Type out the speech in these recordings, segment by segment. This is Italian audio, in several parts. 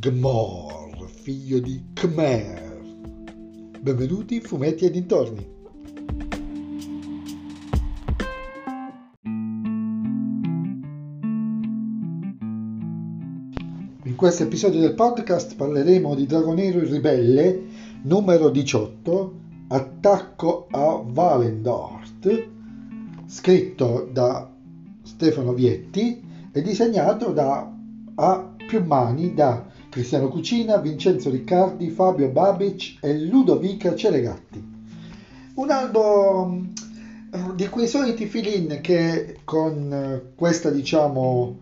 Gmor, figlio di Khmer. Benvenuti in Fumetti e dintorni. In questo episodio del podcast parleremo di Dragonero il Ribelle, numero 18, Attacco a Valendort, scritto da Stefano Vietti e disegnato da A più mani da Cristiano Cucina, Vincenzo Riccardi, Fabio Babic e Ludovica Ceregatti. Un albo eh, di quei soliti fill-in che con eh, questa diciamo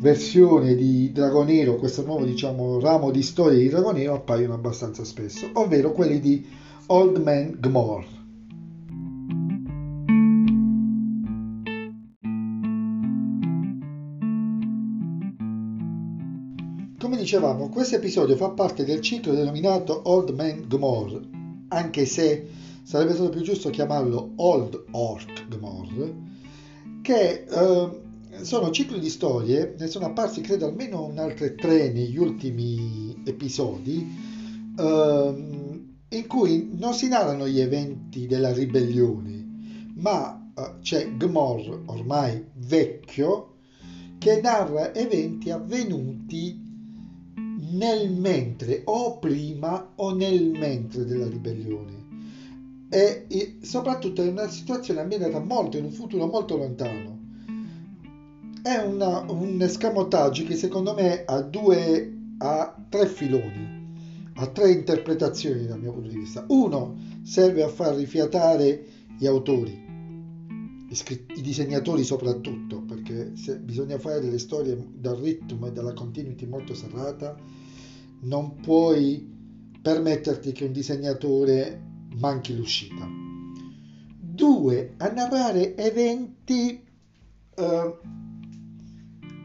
versione di Dragonero, questo nuovo diciamo ramo di storia di Dragonero appaiono abbastanza spesso, ovvero quelli di Old Man Gmor. Dicevamo, questo episodio fa parte del ciclo denominato Old Man Gmor, anche se sarebbe stato più giusto chiamarlo Old Orc Gmor, che eh, sono cicli di storie, ne sono apparsi credo almeno un altre tre negli ultimi episodi, eh, in cui non si narrano gli eventi della ribellione, ma eh, c'è Gmor ormai vecchio che narra eventi avvenuti nel mentre o prima o nel mentre della ribellione. E, e soprattutto in una situazione ambientata molto in un futuro molto lontano. È una, un escamotage che secondo me ha due ha tre filoni ha tre interpretazioni dal mio punto di vista. Uno serve a far rifiatare gli autori i disegnatori soprattutto, perché bisogna fare delle storie dal ritmo e dalla continuity molto serrata, non puoi permetterti che un disegnatore manchi l'uscita. Due, a narrare eventi eh,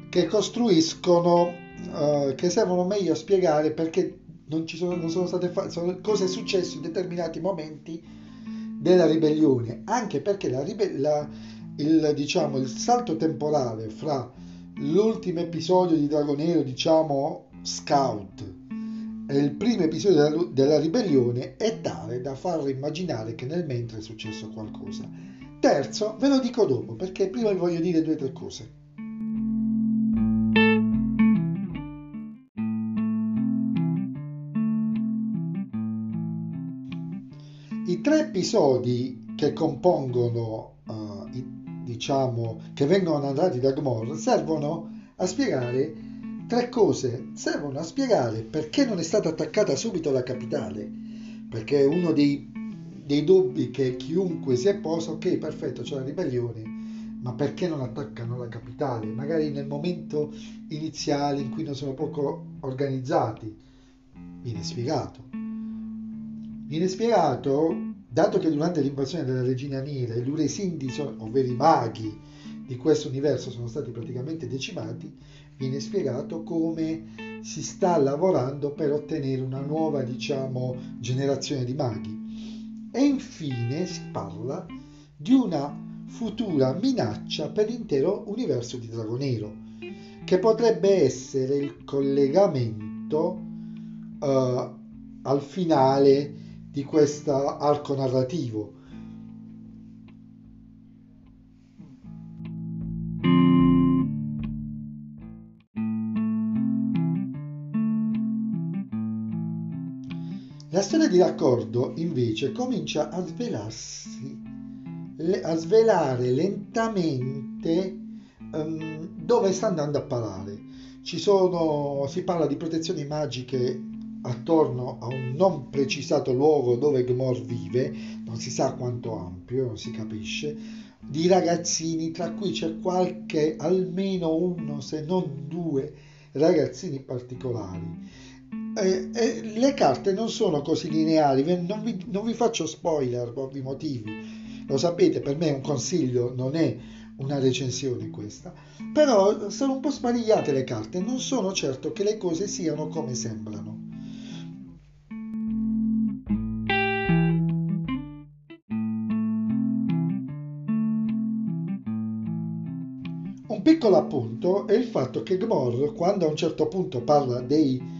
che costruiscono, eh, che servono meglio a spiegare perché non, ci sono, non sono state fatte, cosa è successo in determinati momenti della ribellione, anche perché la, la, il, diciamo, il salto temporale fra l'ultimo episodio di Dragonero, diciamo Scout, il primo episodio della, della ribellione è tale da far immaginare che nel mentre è successo qualcosa. Terzo, ve lo dico dopo, perché prima vi voglio dire due o tre cose. I tre episodi che compongono, uh, i, diciamo, che vengono narrati da Gmor servono a spiegare tre cose. Servono a spiegare perché non è stata attaccata subito la capitale, perché è uno dei, dei dubbi che chiunque si è posto, ok, perfetto, c'è la ribellione, ma perché non attaccano la capitale? Magari nel momento iniziale in cui non sono poco organizzati. Viene spiegato Viene spiegato, dato che durante l'invasione della regina nera gli Uresindi, ovvero i maghi di questo universo, sono stati praticamente decimati, viene spiegato come si sta lavorando per ottenere una nuova, diciamo, generazione di maghi. E infine si parla di una futura minaccia per l'intero universo di Dragonero, che potrebbe essere il collegamento uh, al finale di questo arco narrativo. La storia di raccordo invece comincia a svelarsi, a svelare lentamente um, dove sta andando a parare. Sono, si parla di protezioni magiche attorno a un non precisato luogo dove Gmor vive, non si sa quanto ampio, non si capisce, di ragazzini, tra cui c'è qualche, almeno uno, se non due ragazzini particolari. Eh, eh, le carte non sono così lineari, non vi, non vi faccio spoiler per ovvi motivi, lo sapete, per me è un consiglio, non è una recensione questa, però sono un po' sparigliate le carte, non sono certo che le cose siano come sembrano. piccolo appunto è il fatto che Gmor, quando a un certo punto parla dei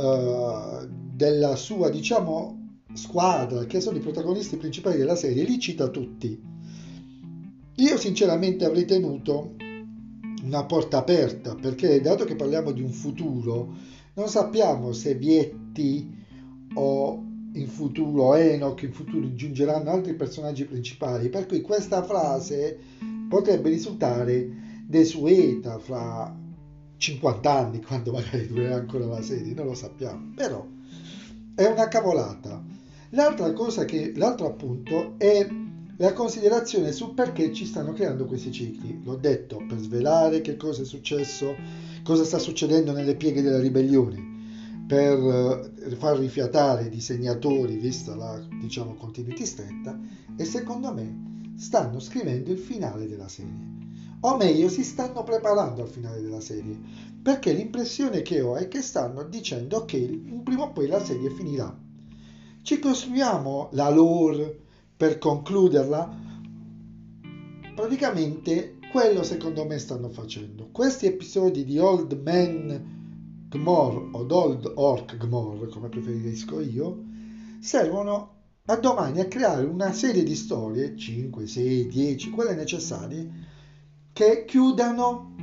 uh, della sua, diciamo, squadra, che sono i protagonisti principali della serie, li cita tutti. Io sinceramente avrei tenuto una porta aperta, perché dato che parliamo di un futuro, non sappiamo se Vietti o in futuro Enoch, in futuro giungeranno altri personaggi principali, per cui questa frase potrebbe risultare desueta fra 50 anni, quando magari durerà ancora la serie, non lo sappiamo, però è una cavolata. L'altra cosa che, l'altro appunto è la considerazione su perché ci stanno creando questi cicli. L'ho detto per svelare che cosa è successo, cosa sta succedendo nelle pieghe della ribellione, per eh, far rifiatare i disegnatori, vista la diciamo, continuity stretta, e secondo me stanno scrivendo il finale della serie. O meglio, si stanno preparando al finale della serie, perché l'impressione che ho è che stanno dicendo che prima o poi la serie finirà. Ci costruiamo la lore per concluderla, praticamente quello secondo me stanno facendo. Questi episodi di Old Man Gmor o Old Orc Gmor, come preferisco io, servono a domani a creare una serie di storie, 5, 6, 10, quelle necessarie, che chiudano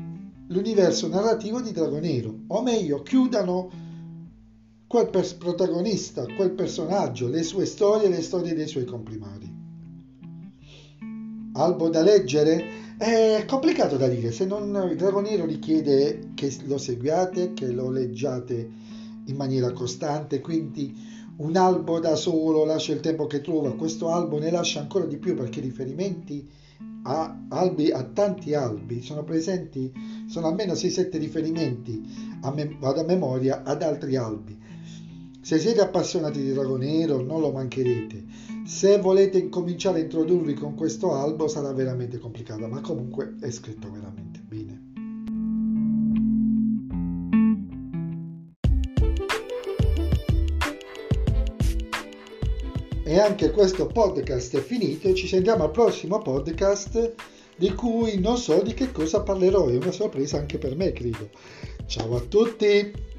l'universo narrativo di Dragonero, o meglio, chiudano quel protagonista, quel personaggio, le sue storie, le storie dei suoi comprimari. Albo da leggere? È complicato da dire, se non il Dragonero richiede che lo seguiate, che lo leggiate in maniera costante, quindi un albo da solo lascia il tempo che trova, questo albo ne lascia ancora di più perché i riferimenti a, albi, a tanti albi sono presenti, sono almeno 6-7 riferimenti, a me, vado a memoria, ad altri albi. Se siete appassionati di Dragonero non lo mancherete. Se volete incominciare a introdurvi con questo albo sarà veramente complicato, ma comunque è scritto veramente bene. E anche questo podcast è finito, ci sentiamo al prossimo podcast di cui non so di che cosa parlerò, è una sorpresa anche per me credo. Ciao a tutti!